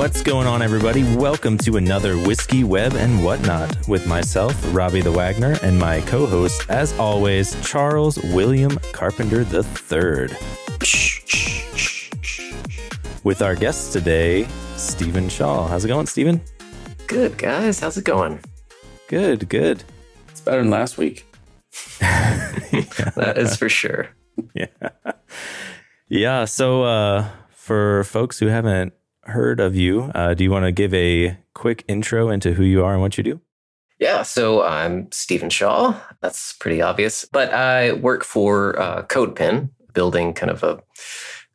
What's going on, everybody? Welcome to another Whiskey, Web, and Whatnot with myself, Robbie the Wagner, and my co host, as always, Charles William Carpenter III. With our guest today, Stephen Shaw. How's it going, Stephen? Good, guys. How's it going? Good, good. It's better than last week. That is for sure. Yeah. Yeah. So, uh, for folks who haven't heard of you, uh, do you want to give a quick intro into who you are and what you do? Yeah, so I'm Stephen Shaw. That's pretty obvious. But I work for uh, CodePen, building kind of a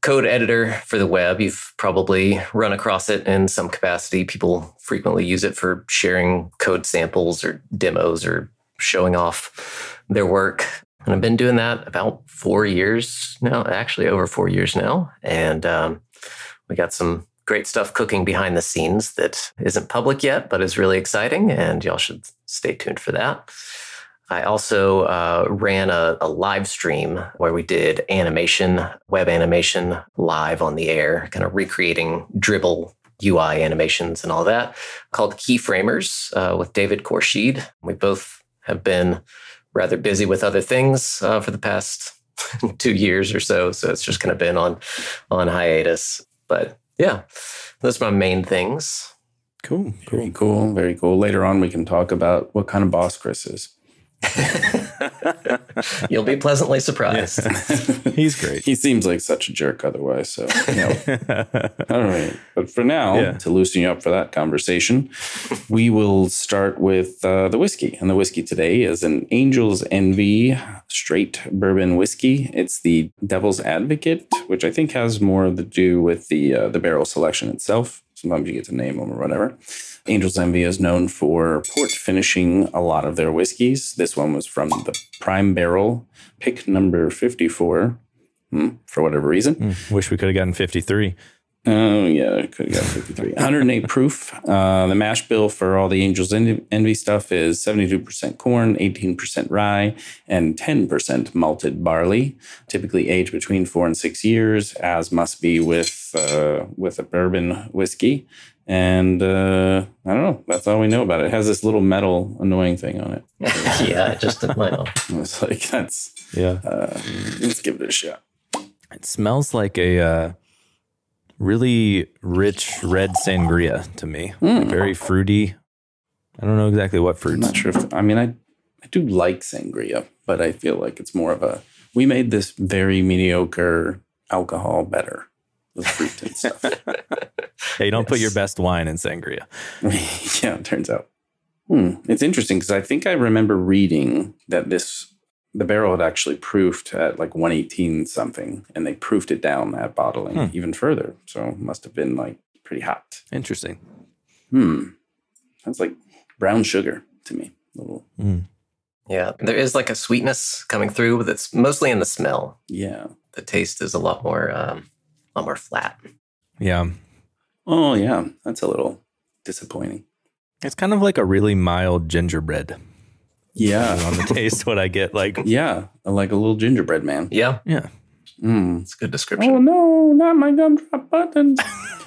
code editor for the web. You've probably run across it in some capacity. People frequently use it for sharing code samples or demos or showing off their work. And I've been doing that about four years now, actually over four years now. And um, we got some great stuff cooking behind the scenes that isn't public yet, but is really exciting. And y'all should stay tuned for that. I also uh, ran a, a, live stream where we did animation, web animation live on the air, kind of recreating Dribbble UI animations and all that, called Keyframers uh, with David Khourshid. We both have been rather busy with other things uh, for the past two years or so, so it's just kind of been on on hiatus. But yeah, those are my main things. Cool. Very cool. Very cool. Later on, we can talk about what kind of boss Chris is. You'll be pleasantly surprised. He's great. he seems like such a jerk otherwise. So, you know. all right. But for now, Yeah. to loosen you up for that conversation, we will start with uh, the whiskey. And the whiskey today is an Angel's Envy straight bourbon whiskey. It's the Devil's Advocate, which I think has more to do with the uh, the barrel selection itself. Sometimes you get to name them or whatever. Angel's Envy is known for port finishing a lot of their whiskeys. This one was from the Prime Barrel, pick number 54, hmm, for whatever reason. Mm, wish we could have gotten 53. Oh, yeah, could have got 53. 108 proof. Uh, the mash bill for all the Angel's Envy stuff is 72% corn, 18% rye, and 10% malted barley. Typically aged between four and six years, as must be with uh, with a bourbon whiskey. And uh, I don't know. That's all we know about it. It has this little metal annoying thing on it. yeah, just a little. It's like that's. Yeah. Uh, let's give it a shot. It smells like a uh, really rich red sangria to me. Mm. Very fruity. I don't know exactly what I'm fruits. not sure if I mean I I do like sangria, but I feel like it's more of a we made this very mediocre alcohol better with fruit and stuff. Hey, you don't put your best wine in sangria. yeah, it turns out. Hmm. It's interesting because I think I remember reading that this the barrel had actually proofed at like 118 something, and they proofed it down at bottling Hmm. even further. So it must have been like pretty hot. Interesting. Hmm. That's like brown sugar to me. A little Mm. Yeah, there is like a sweetness coming through, but it's mostly in the smell. yeah. The taste is a lot more, um, a lot more flat. Yeah. Oh yeah, that's a little disappointing. It's kind of like a really mild gingerbread Yeah. on the taste. What I get, like, Yeah, like a little gingerbread man. Yeah, yeah, Mm. it's a good description. Oh no, not my gumdrop buttons.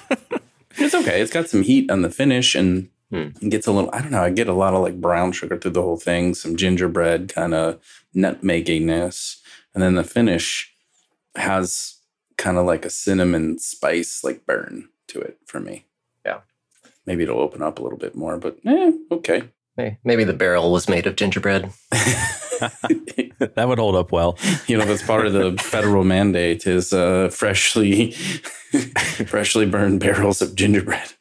it's okay. It's got some heat on the finish and Hmm. it gets a little, I don't know, I get a lot of like brown sugar through the whole thing, some gingerbread kind of nutmegginess. And then the finish has kind of like a cinnamon spice like burn to it for me. Yeah. Maybe it'll open up a little bit more, but eh, okay. May- Maybe the barrel was made of gingerbread. that would hold up well. you know that's part of the federal mandate is uh, freshly freshly burned barrels of gingerbread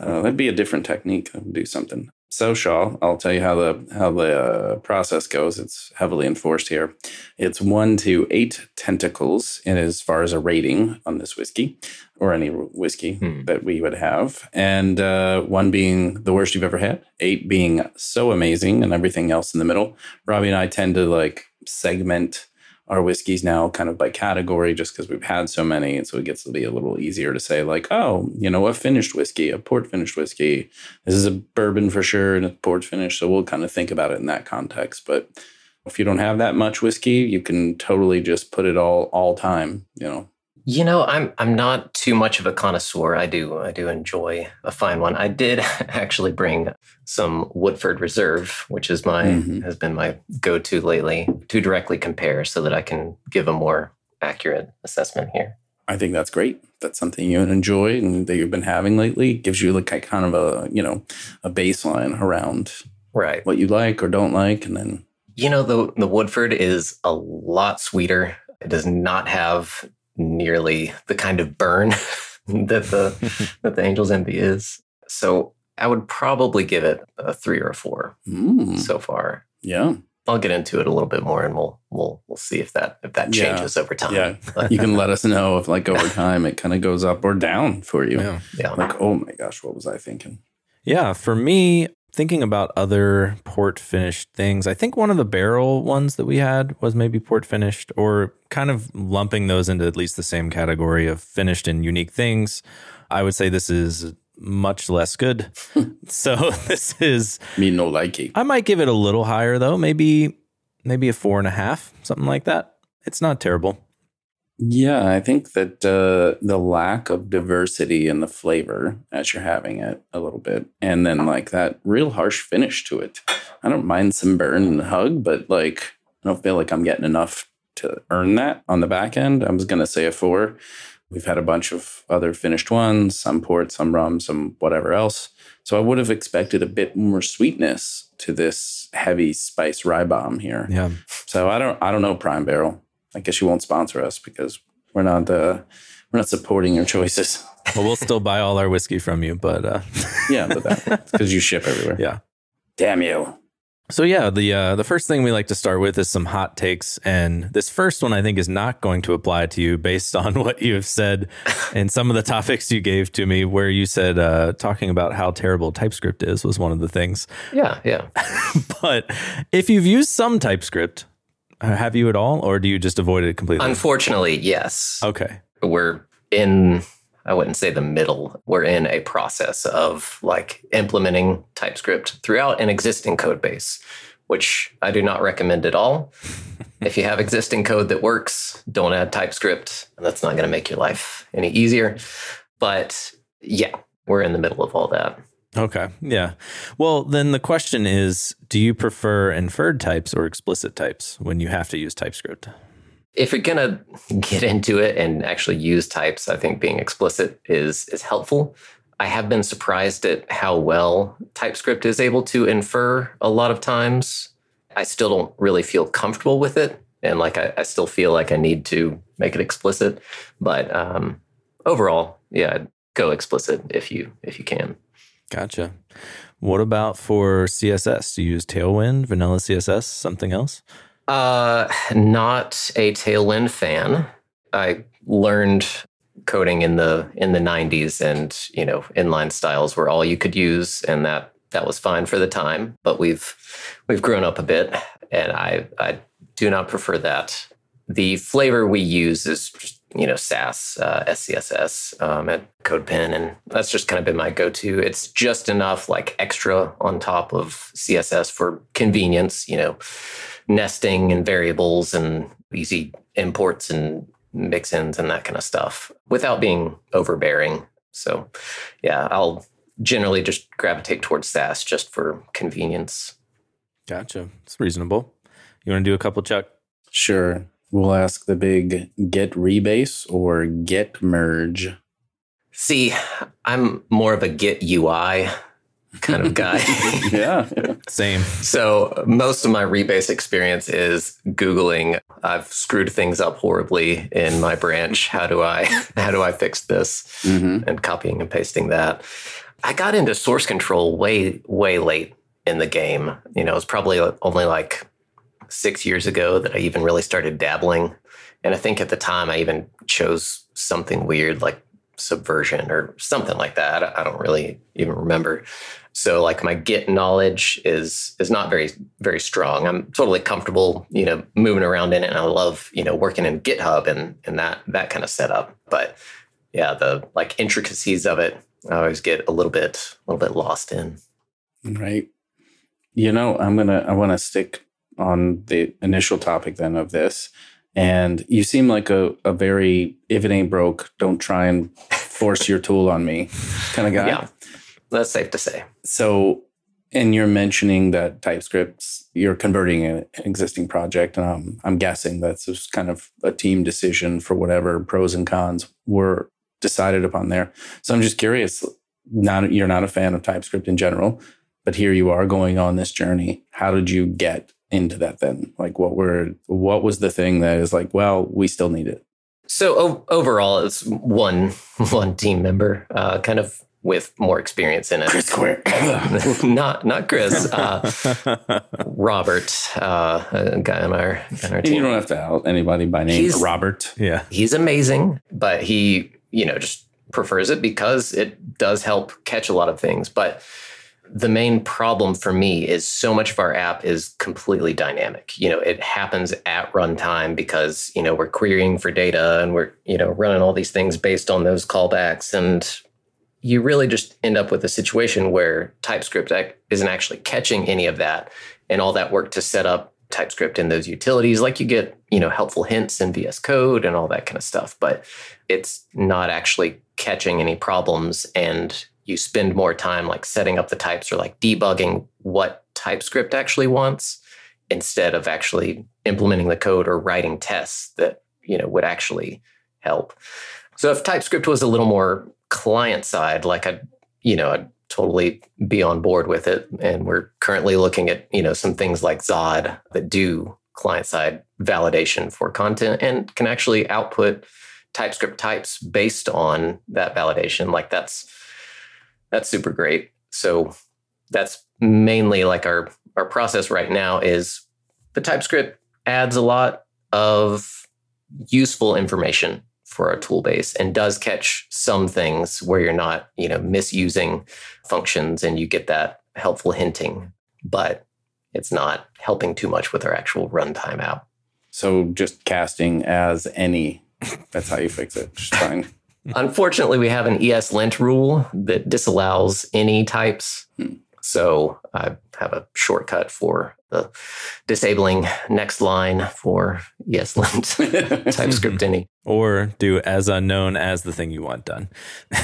uh, that'd be a different technique that would do something so shaw i'll tell you how the how the uh, process goes. It's heavily enforced here. It's one to eight tentacles in as far as a rating on this whiskey or any whiskey Hmm. that we would have. And uh, one being the worst you've ever had eight being so amazing and everything else in the middle. Robbie and i tend to like segment our whiskeys now kind of by category just because we've had so many and so it gets to be a little easier to say like oh you know a finished whiskey a port finished whiskey. This is a bourbon for sure and a port finish so we'll kind of think about it in that context. But if you don't have that much whiskey you can totally just put it all all time you know You know, I'm I'm not too much of a connoisseur. I do I do enjoy a fine one. I did actually bring some Woodford Reserve, which is my Mhm. has been my go-to lately to directly compare so that I can give a more accurate assessment here. I think that's great. That's something you enjoy and that you've been having lately. It gives you like a kind of a you know a baseline around Right. what you like or don't like, and then You know, the the Woodford is a lot sweeter. It does not have nearly the kind of burn that the that the Angel's Envy is. So I would probably give it a three or a four mm, so far. yeah, I'll get into it a little bit more, and we'll we'll we'll see if that if that Yeah. changes over time. yeah. You can let us know if like over time it kind of goes up or down for you. Yeah. yeah. Like, oh my gosh, what was I thinking? Yeah, for me, thinking about other port finished things, I think one of the barrel ones that we had was maybe port finished, or kind of lumping those into at least the same category of finished and unique things. I would say this is much less good. so this is, Me no likey. I might give it a little higher though, maybe maybe a four and a half, something like that. It's not terrible. Yeah, I think that uh, the lack of diversity in the flavor as you're having it a little bit, and then like that real harsh finish to it. I don't mind some burn and hug, but like I don't feel like I'm getting enough to earn that on the back end. I was gonna say a four. We've had a bunch of other finished ones, some port, some rum, some whatever else. So I would have expected a bit more sweetness to this heavy spice rye bomb here. Yeah. So I don't I don't know Prime Barrel. I guess you won't sponsor us because we're not uh, we're not supporting your choices. Well, we'll still buy all our whiskey from you, but uh, Yeah, but because you ship everywhere. yeah. Damn you. So yeah, the uh, the first thing we like to start with is some hot takes, and this first one I think is not going to apply to you based on what you have said and some of the topics you gave to me, where you said uh, talking about how terrible TypeScript is was one of the things. Yeah, yeah. But if you've used some TypeScript, Uh, have you at all, or do you just avoid it completely? Unfortunately, yes. okay, We're in I wouldn't say the middle. We're in a process of like implementing TypeScript throughout an existing code base, which I do not recommend at all. if you have existing code that works, don't add TypeScript. That's not going to make your life any easier. But yeah, we're in the middle of all that. Okay, yeah. Well, then the question is, do you prefer inferred types or explicit types when you have to use TypeScript? if you're gonna get into it and actually use types, I think being explicit is is helpful. I have been surprised at how well TypeScript is able to infer a lot of times. I still don't really feel comfortable with it, and like I, I still feel like I need to make it explicit. But um, overall, yeah, go explicit if you if you can. Gotcha. What about for CSS? Do you use Tailwind, Vanilla CSS, something else? Uh, not a Tailwind fan. I learned coding in the in the 90s and you know inline styles were all you could use and that that was fine for the time but we've we've grown up a bit and i i do not prefer that the flavor we use is you know sass uh, scss um, at codepen and that's just kind of been my go-to it's just enough like extra on top of css for convenience you know nesting and variables and easy imports and mix-ins and that kind of stuff without being overbearing. So, yeah, I'll generally just gravitate towards Sass just for convenience. Gotcha. It's reasonable. You want to do a couple, Chuck? Sure. We'll ask the big git rebase or git merge. See, I'm more of a Git UI kind of guy. yeah. Same. So most of my rebase experience is Googling. I've screwed things up horribly in my branch. How do I how do I fix this? hmm And copying and pasting that. I got into source control way, way late in the game. You know, it was probably only like six years ago that I even really started dabbling. And I think at the time I even chose something weird like subversion or something like that. I don't really even remember. So like my Git knowledge is is not very very strong. I'm totally comfortable, you know, moving around in it, and I love you know working in GitHub and and that that kind of setup. But yeah, the like intricacies of it, I always get a little bit a little bit lost in. Right. You know, I'm gonna I want to stick on the initial topic then of this, And you seem like a, a very, if it ain't broke, don't try and force your tool on me kind of guy. Yeah, that's safe to say. So, and you're mentioning that TypeScripts, you're converting an existing project. And um, I'm guessing that's just kind of a team decision for whatever pros and cons were decided upon there. So I'm just curious, not you're not a fan of TypeScript in general, but here you are going on this journey. How did you get into that then? Like what were what was the thing that is like, well, we still need it? So o- overall, it's one one team member, uh, kind of with more experience in it. Chris Coyier. not not Chris, uh, Robert, uh, a guy on our on our team. you don't have to out anybody by name. He's- Robert. yeah. He's amazing, but he you know just prefers it because it does help catch a lot of things. But the main problem for me is so much of our app is completely dynamic. You know, it happens at runtime because, you know, we're querying for data and we're, you know, running all these things based on those callbacks. And you really just end up with a situation where TypeScript isn't actually catching any of that and all that work to set up TypeScript in those utilities. Like you get, you know, helpful hints in VS Code and all that kind of stuff, but it's not actually catching any problems. And you spend more time like setting up the types or like debugging what TypeScript actually wants instead of actually implementing the code or writing tests that, you know, would actually help. So if TypeScript was a little more client side, like I'd, you know, I'd totally be on board with it. And we're currently looking at, you know, some things like Zod that do client side validation for content and can actually output TypeScript types based on that validation. Like that's that's super great. So that's mainly like our our process right now is the TypeScript adds a lot of useful information for our tool base and does catch some things where you're not, you know, misusing functions and you get that helpful hinting, but it's not helping too much with our actual runtime out. So just casting as any. That's how you fix it. Just fine. Unfortunately, we have an ESLint rule that disallows any types. Hmm. So I have a shortcut for the disabling next line for ESLint TypeScript any. Or do as unknown as the thing you want done.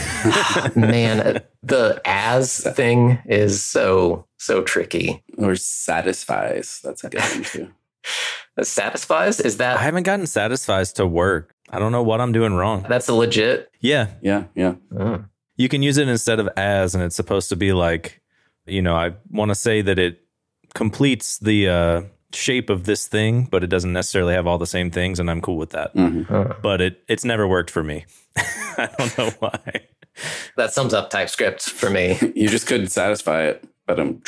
Man, the as thing is so so tricky. or satisfies. That's a good one too. Satisfies is that? I haven't gotten satisfies to work. I don't know what I'm doing wrong. that's a legit. Yeah. Yeah, yeah. Oh. You can use it instead of as, and it's supposed to be like, you know, I want to say that it completes the uh, shape of this thing, but it doesn't necessarily have all the same things, and I'm cool with that. Mhm. Huh. But it it's never worked for me. I don't know why. That sums up TypeScript for me. You just couldn't satisfy it, but um,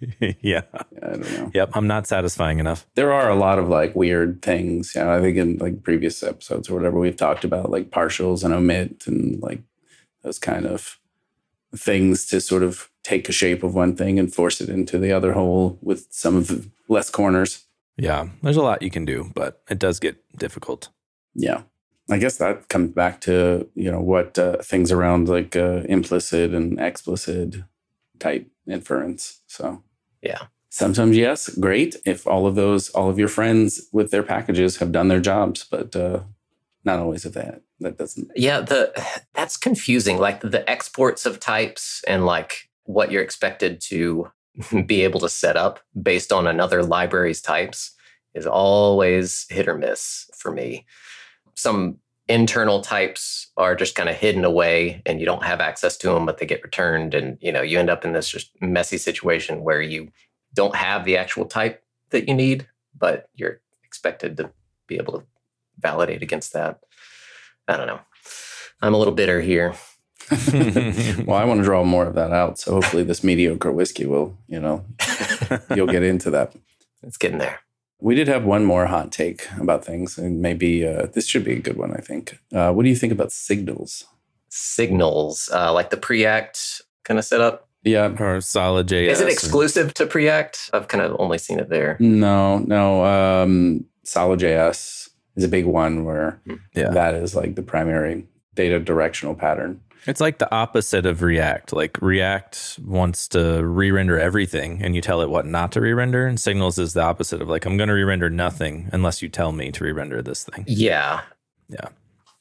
yeah. I don't know. Yep. I'm not satisfying enough. There are a lot of like weird things. You know, I think in like previous episodes or whatever we've talked about like partials and omit and like those kind of things to sort of take a shape of one thing and force it into the other hole with some of the less corners. Yeah. There's a lot you can do, but it does get difficult. Yeah. I guess that comes back to, you know, what uh, things around like uh, implicit and explicit type inference. So, Yeah. sometimes, yes, great if all of those, all of your friends with their packages have done their jobs, but uh, not always if that. That doesn't. Yeah, the that's confusing. Like the exports of types and like what you're expected to be able to set up based on another library's types is always hit or miss for me. Some internal types are just kind of hidden away and you don't have access to them but they get returned and you know you end up in this just messy situation where you don't have the actual type that you need but you're expected to be able to validate against that i don't know i'm a little bitter here well, I want to draw more of that out. So hopefully, this mediocre whiskey will, you know, you'll get into that. it's getting there We did have one more hot take about things, and maybe uh, this should be a good one. I think. Uh, what do you think about signals? signals uh, like the preact kind of setup Yeah, Or solid JS. is it or- exclusive to preact i've kind of only seen it there no, no. Um, Solid.js is a big one where Yeah. that is like the primary data directional pattern. It's like the opposite of React. Like React wants to re-render everything and you tell it what not to re-render. And Signals is the opposite of like, I'm going to re-render nothing unless you tell me to re-render this thing. Yeah. Yeah.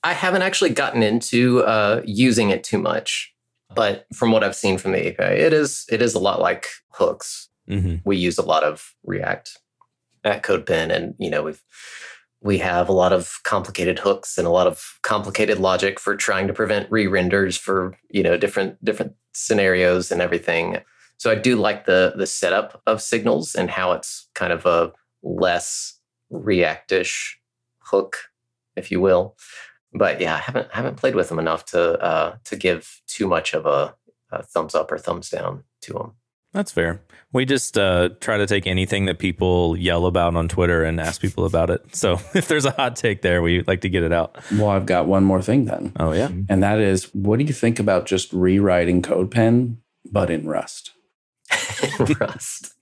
I haven't actually gotten into uh, using it too much, but from what I've seen from the API, it is it is a lot like hooks. hmm We use a lot of React at CodePen, and you know we've we have a lot of complicated hooks and a lot of complicated logic for trying to prevent re-renders for you know different different scenarios and everything. So I do like the the setup of signals and how it's kind of a less Reactish hook, if you will. But yeah, I haven't haven't played with them enough to uh, to give too much of a, a thumbs up or thumbs down to them. That's fair. We just uh, try to take anything that people yell about on Twitter and ask people about it. So if there's a hot take there, we like to get it out. Well, I've got one more thing then. Oh, yeah. And that is what do you think about just rewriting CodePen, but in Rust? Rust.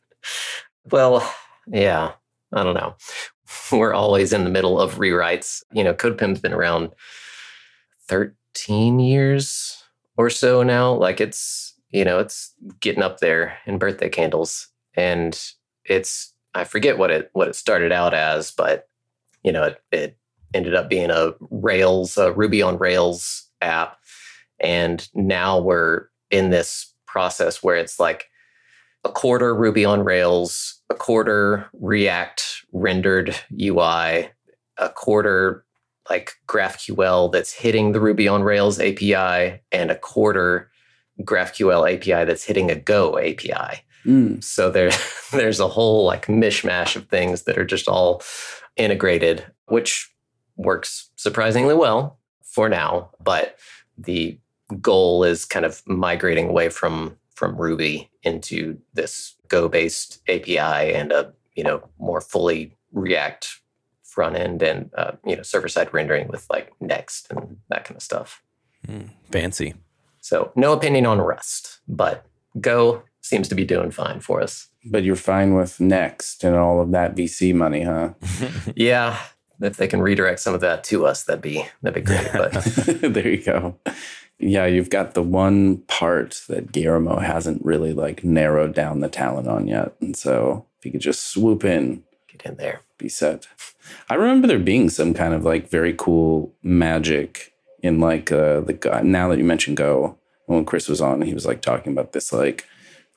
Well, yeah, I don't know. We're always in the middle of rewrites. You know, CodePen's been around 13 years or so now. Like it's, you know, it's getting up there in birthday candles. And it's I forget what it what it started out as, but you know, it, it ended up being a Rails, a Ruby on Rails app. And now we're in this process where it's like a quarter Ruby on Rails, a quarter React rendered UI, a quarter like GraphQL that's hitting the Ruby on Rails API, and a quarter GraphQL API that's hitting a Go API. Mm. So there, there's a whole like mishmash of things that are just all integrated, which works surprisingly well for now. But the goal is kind of migrating away from from Ruby into this Go-based API and a you know more fully React front end and uh, you know server side rendering with like Next and that kind of stuff. Mm, fancy. So no opinion on Rust, but Go seems to be doing fine for us. But you're fine with Next and all of that VC money, huh? Yeah, if they can redirect some of that to us, that'd be that'd be great. But there you go. Yeah, you've got the one part that Guillermo hasn't really like narrowed down the talent on yet. And so if you could just swoop in, get in there. be set. I remember there being some kind of like very cool magic in like uh the now that you mentioned Go, when Chris was on, he was like talking about this like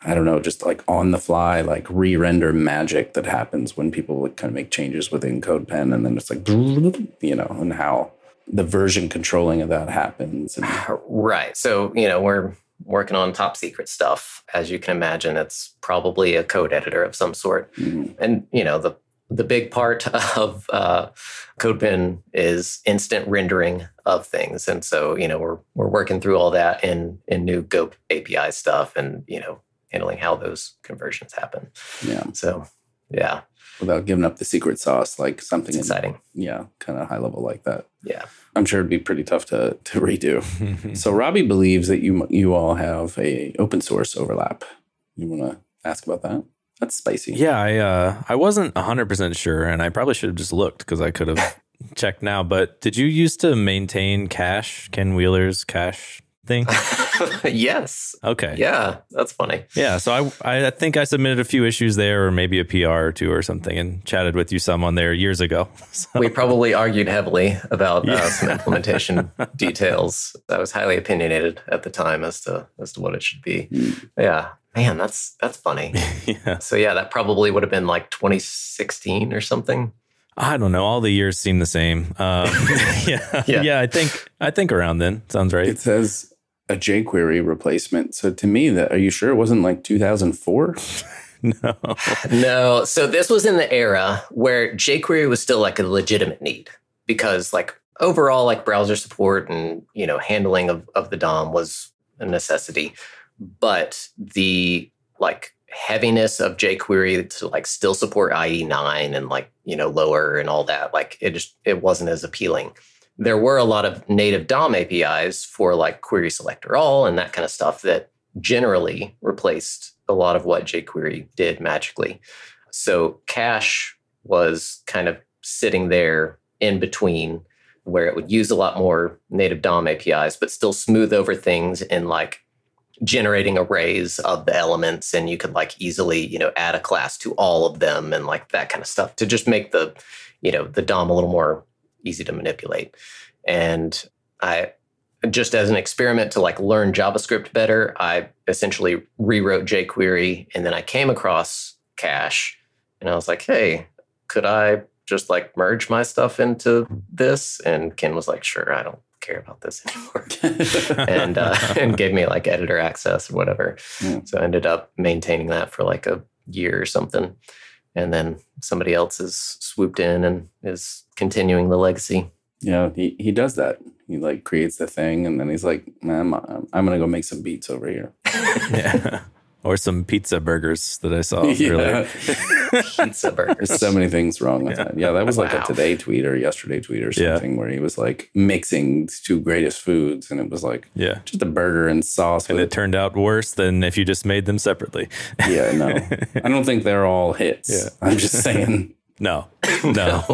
I don't know, just like on the fly, like re-render magic that happens when people like kind of make changes within CodePen, and then it's like you know, and how the version controlling of that happens. And Right. So, you know, we're working on top secret stuff. As you can imagine, it's probably a code editor of some sort. mm, And, you know, the the big part of uh, CodePen is instant rendering of things. And so, you know, we're we're working through all that in in new Go API stuff and, you know, handling how those conversions happen. yeah, So yeah, without giving up the secret sauce, like something it's in, exciting. yeah, kind of high level like that. Yeah. I'm sure it'd be pretty tough to to redo. So Robbie believes that you you all have a open source overlap. You want to ask about that? That's spicy. Yeah, I uh, I wasn't hundred percent sure, and I probably should have just looked because I could have checked now. But did you used to maintain cash, Ken Wheeler's cash thing? yes. Okay, Yeah, that's funny. yeah. So I I think I submitted a few issues there, or maybe a PR or two or something, and chatted with you some on there years ago. So, we probably argued heavily about uh, some implementation details. I was highly opinionated at the time as to as to what it should be. Mm. Yeah, man, that's that's funny. yeah, So yeah, that probably would have been like 2016 or something. I don't know. All the years seem the same. Um, yeah, Yeah. yeah, I think I think around then sounds right. It says a jQuery replacement. So to me, that are you sure it wasn't like 2004? no. No, so this was in the era where jQuery was still like a legitimate need because like overall like browser support and you know handling of, of the DOM was a necessity. But the like heaviness of jQuery to like still support IE9 and like, you know, lower and all that, like it just it wasn't as appealing. There were a lot of native DOM APIs for like query selector all and that kind of stuff that generally replaced a lot of what jQuery did magically. So cash was kind of sitting there in between where it would use a lot more native DOM APIs, but still smooth over things in like generating arrays of the elements. And you could like easily, you know, add a class to all of them and like that kind of stuff to just make the, you know, the DOM a little more easy to manipulate. And I, just as an experiment to like learn JavaScript better, I essentially rewrote jQuery and then I came across Cash and I was like, hey, could I just like merge my stuff into this? And Ken was like, sure, I don't care about this anymore. and uh, and gave me like editor access or whatever. Yeah. So I ended up maintaining that for like a year or something. And then somebody else has swooped in and is continuing the legacy. Yeah, he, he does that. He like creates the thing and then he's like, I'm, I'm, I'm going to go make some beats over here. yeah. Or some pizza burgers that I saw Yeah. earlier. Pizza burgers. There's so many things wrong with Yeah. that. Yeah, that was like Wow. a today tweet or yesterday tweet or Yeah. something where he was like mixing two greatest foods and it was like Yeah. just a burger and sauce And with it turned out worse than if you just made them separately. Yeah, no. I don't think they're all hits. Yeah. I'm just saying No. No.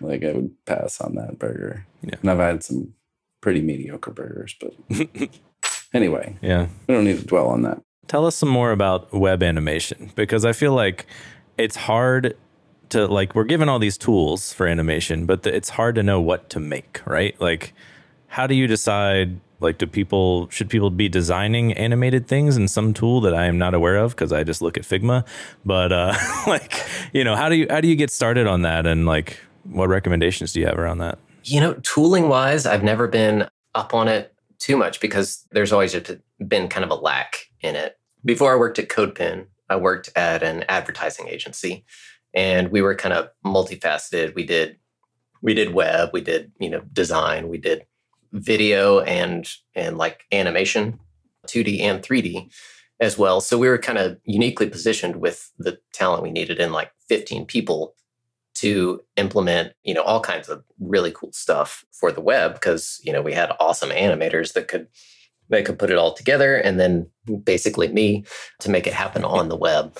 like I would pass on that burger. Yeah. And I've had some pretty mediocre burgers, but anyway, yeah. we don't need to dwell on that. Tell us some more about web animation because I feel like it's hard to like we're given all these tools for animation, but the, it's hard to know what to make, right? Like how do you decide like do people should people be designing animated things in some tool that I am not aware of because I just look at Figma, but uh like you know, how do you how do you get started on that and like what recommendations do you have around that? You know, tooling wise, I've never been up on it too much because there's always been kind of a lack in it. Before I worked at CodePen, I worked at an advertising agency and we were kind of multifaceted. We did we did web, we did, you know, design, we did video and and like animation, 2D and 3D as well. So we were kind of uniquely positioned with the talent we needed in like 15 people to implement, you know, all kinds of really cool stuff for the web because, you know, we had awesome animators that could they could put it all together and then basically me to make it happen on the web.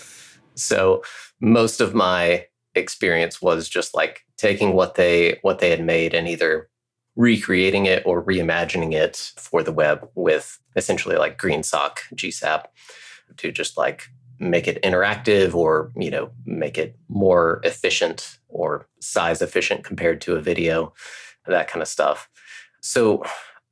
So most of my experience was just like taking what they what they had made and either recreating it or reimagining it for the web with essentially like GreenSock GSAP to just like make it interactive or you know make it more efficient or size efficient compared to a video that kind of stuff. So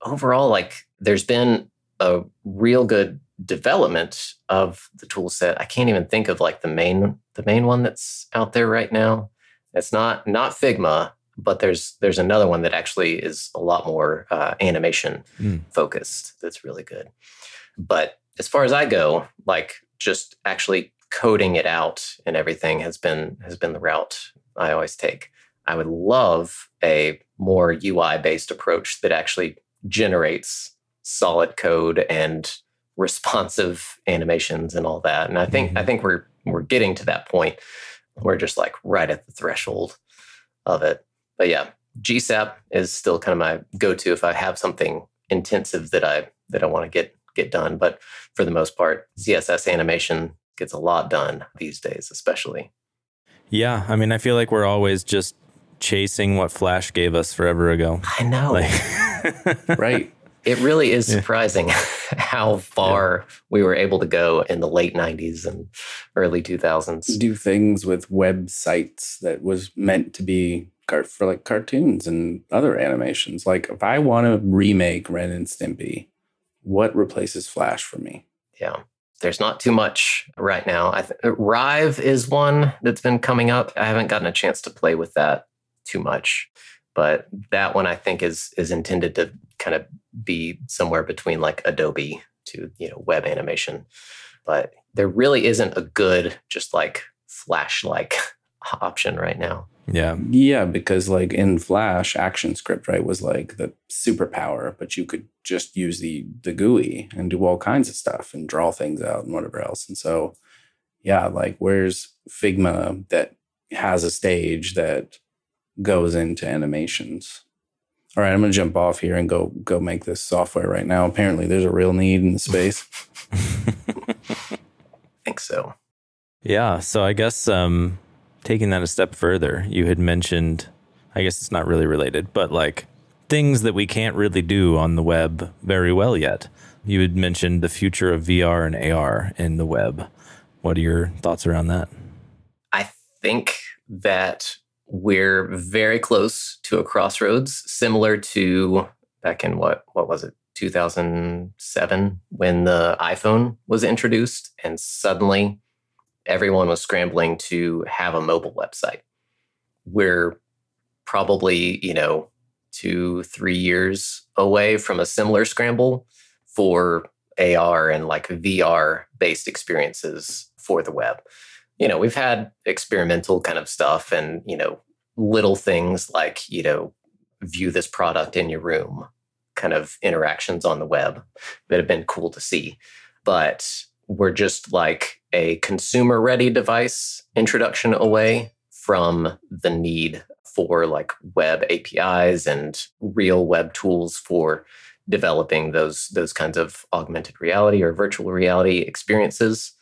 overall like there's been a real good development of the tool set i can't even think of like the main the main one that's out there right now. It's not not figma but there's there's another one that actually is a lot more uh, animation Mm. focused that's really good. But as far as i go like just actually coding it out and everything has been has been the route i always take. I would love a more ui based approach that actually generates solid code and responsive animations and all that. And i think i Mhm. think we're we're getting to that point. We're just like right at the threshold of it. But yeah gsap is still kind of my go-to if i have something intensive that i that i want to get get done but for the most part css animation gets a lot done these days especially Yeah, I mean I feel like we're always just chasing what Flash gave us forever ago. i know Like Right. it really is Yeah. surprising how far we were able to go in the late 90s and early 2000s Do things with websites that was meant to be car- for like cartoons and other animations. Like if I want to remake Ren and Stimpy, what replaces Flash for me? yeah there's not too much right now I th- uh, rive is one that's been coming up i haven't gotten a chance to play with that too much but that one i think is is intended to kind of be somewhere between like adobe to you know web animation but there really isn't a good just like flash like option right now yeah. Yeah, because like in Flash, ActionScript, right, was like the superpower, but you could just use the the GUI and do all kinds of stuff and draw things out and whatever else. And so, yeah, like where's Figma that has a stage that goes into animations? All right, I'm gonna jump off here and go go make this software right now. Apparently, there's a real need in the space. i think so Yeah. So I guess um, taking that a step further, you had mentioned I guess it's not really related, but like things that we can't really do on the web very well yet. You had mentioned the future of VR and AR in the web. What are your thoughts around that? I think that we're very close to a crossroads, similar to back in what what was it, 2007, when the iPhone was introduced, and suddenly everyone was scrambling to have a mobile website. We're probably, you know, two, three years away from a similar scramble for AR and like VR based experiences for the web. You know, we've had experimental kind of stuff and, you know, little things like, you know, view this product in your room kind of interactions on the web that have been cool to see. But we're just like a consumer ready device introduction away from the need for like web APIs and real web tools for developing those those kinds of augmented reality or virtual reality experiences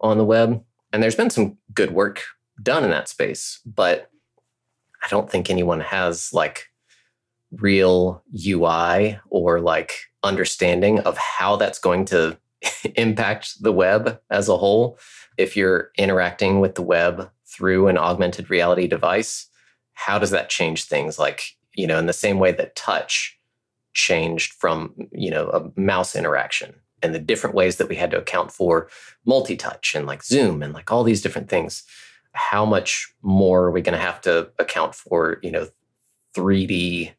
on the web. And there's been some good work done in that space, but I don't think anyone has like real UI or like understanding of how that's going to impact the web as a whole. If you're interacting with the web through an augmented reality device, how does that change things? Like, you know, in the same way that touch changed from, you know, a mouse interaction and the different ways that we had to account for multi touch and like Zoom and like all these different things. How much more are we going to have to account for, you know, 3D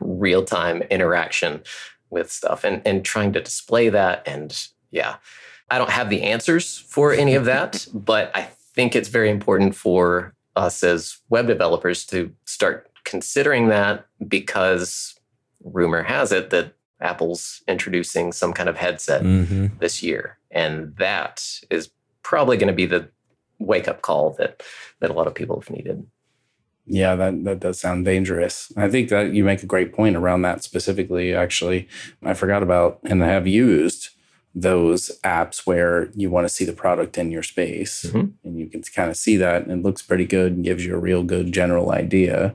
real time interaction with stuff and, and trying to display that. And yeah, I don't have the answers for any of that, but I think it's very important for us as web developers to start considering that because rumor has it that Apple's introducing some kind of headset mm-hmm. this year. And that is probably going to be the wake up call that that a lot of people have needed. Yeah, that, that does sound dangerous. I think that you make a great point around that specifically. Actually, I forgot about and have used those apps where you want to see the product in your space mm-hmm. and you can kind of see that and it looks pretty good and gives you a real good general idea.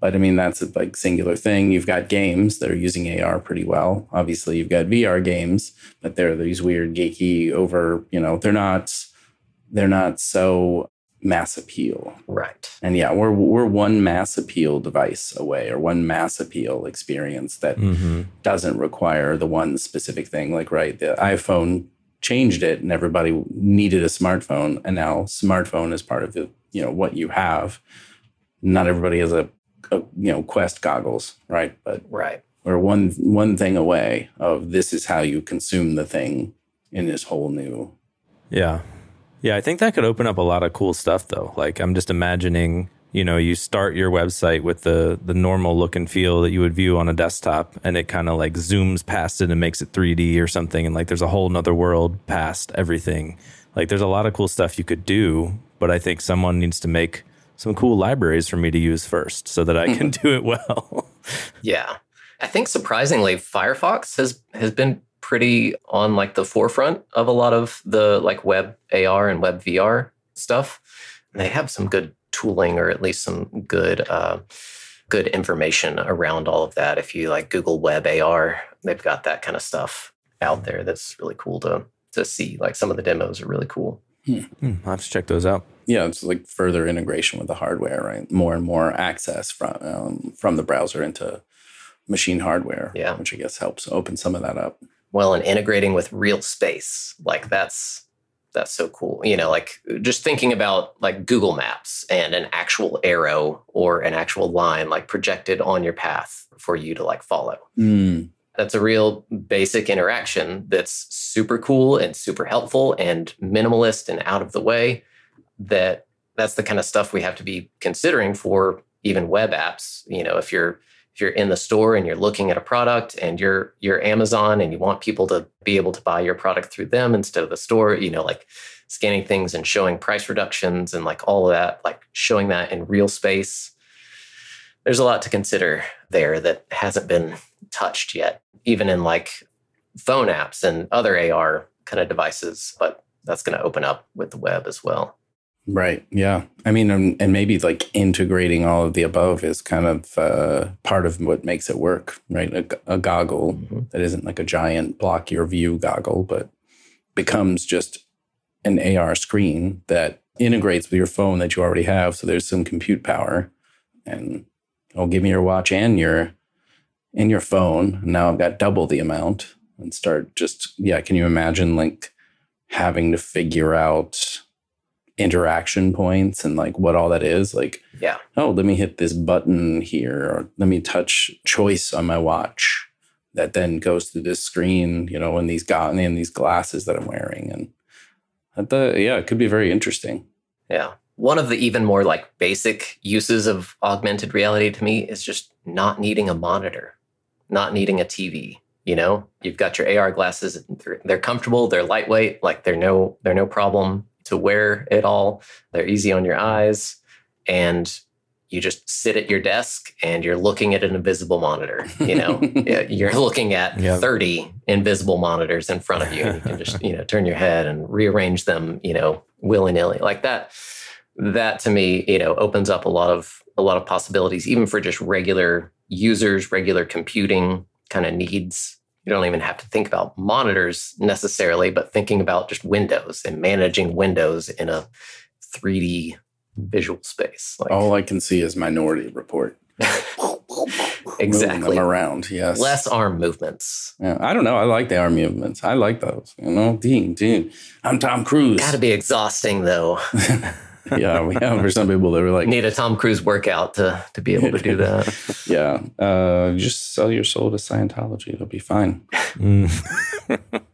But I mean, that's a like singular thing. You've got games that are using AR pretty well. Obviously, you've got VR games, but they're these weird geeky over, you know, they're not they're not so mass appeal. Right. And yeah, we're we're one mass appeal device away or one mass appeal experience that mm-hmm. doesn't require the one specific thing. Like right, the iPhone changed it and everybody needed a smartphone and now smartphone is part of the, you know, what you have. Not everybody has a, a you know, Quest goggles, right? But right. We're one one thing away of this is how you consume the thing in this whole new yeah yeah, I think that could open up a lot of cool stuff though. Like I'm just imagining, you know, you start your website with the the normal look and feel that you would view on a desktop and it kind of like zooms past it and makes it 3D or something and like there's a whole nother world past everything. Like there's a lot of cool stuff you could do, but I think someone needs to make some cool libraries for me to use first so that I can mm-hmm. do it well. yeah. I think surprisingly Firefox has has been pretty on like the forefront of a lot of the like web AR and web VR stuff. And they have some good tooling or at least some good uh, good information around all of that. If you like Google Web AR, they've got that kind of stuff out there that's really cool to to see. Like some of the demos are really cool. Hmm. Hmm, I'll have to check those out. Yeah, it's like further integration with the hardware, right? More and more access from um, from the browser into machine hardware, yeah. which I guess helps open some of that up well and integrating with real space. Like that's that's so cool. You know like just thinking about like google maps and an actual arrow or an actual line like projected on your path for you to like follow. Mm. that's a real basic interaction that's super cool and super helpful and minimalist and out of the way that that's the kind of stuff we have to be considering for even web apps. You know if you're if you're in the store and you're looking at a product and you're you're Amazon and you want people to be able to buy your product through them instead of the store, you know, like scanning things and showing price reductions and like all of that, like showing that in real space. There's a lot to consider there that hasn't been touched yet, even in like phone apps and other AR kind of devices, but that's going to open up with the web as well. Right. Yeah. I mean, and, and maybe like integrating all of the above is kind of uh, part of what makes it work, right? A, a goggle Mm-hmm. that isn't like a giant block your view goggle, but becomes just an AR screen that integrates with your phone that you already have. So there's some compute power, and oh, give me your watch and your and your phone. Now I've got double the amount, and start just yeah. Can you imagine like having to figure out interaction points and like what all that is? Like Yeah. oh, let me hit this button here, or let me touch choice on my watch that then goes through this screen, you know, in these got in these glasses that I'm wearing. And at the yeah, it could be very interesting. Yeah. One of the even more like basic uses of augmented reality to me is just not needing a monitor, not needing a TV. You know, you've got your AR glasses, they're, they're comfortable, they're lightweight, like they're no they're no problem to wear at all. They're easy on your eyes and you just sit at your desk and you're looking at an invisible monitor, you know. You're looking at Yep. 30 invisible monitors in front of you and you can just, you know, turn your head and rearrange them, you know, willy-nilly. Like that that to me, you know, opens up a lot of a lot of possibilities, even for just regular users, regular computing kind of needs. You don't even have to think about monitors necessarily, but thinking about just windows and managing windows in a 3D visual space. Like All I can see is Minority Report. Moving exactly. them around. Yes. Less arm movements. Yeah, I don't know. I like the arm movements. I like those. You know, Dean, Dean. I'm Tom Cruise. Got to be exhausting though. yeah, we have for some people that were like, Need a Tom Cruise workout to to be able to do that. yeah, uh, just sell your soul to Scientology. It'll be fine. Mm.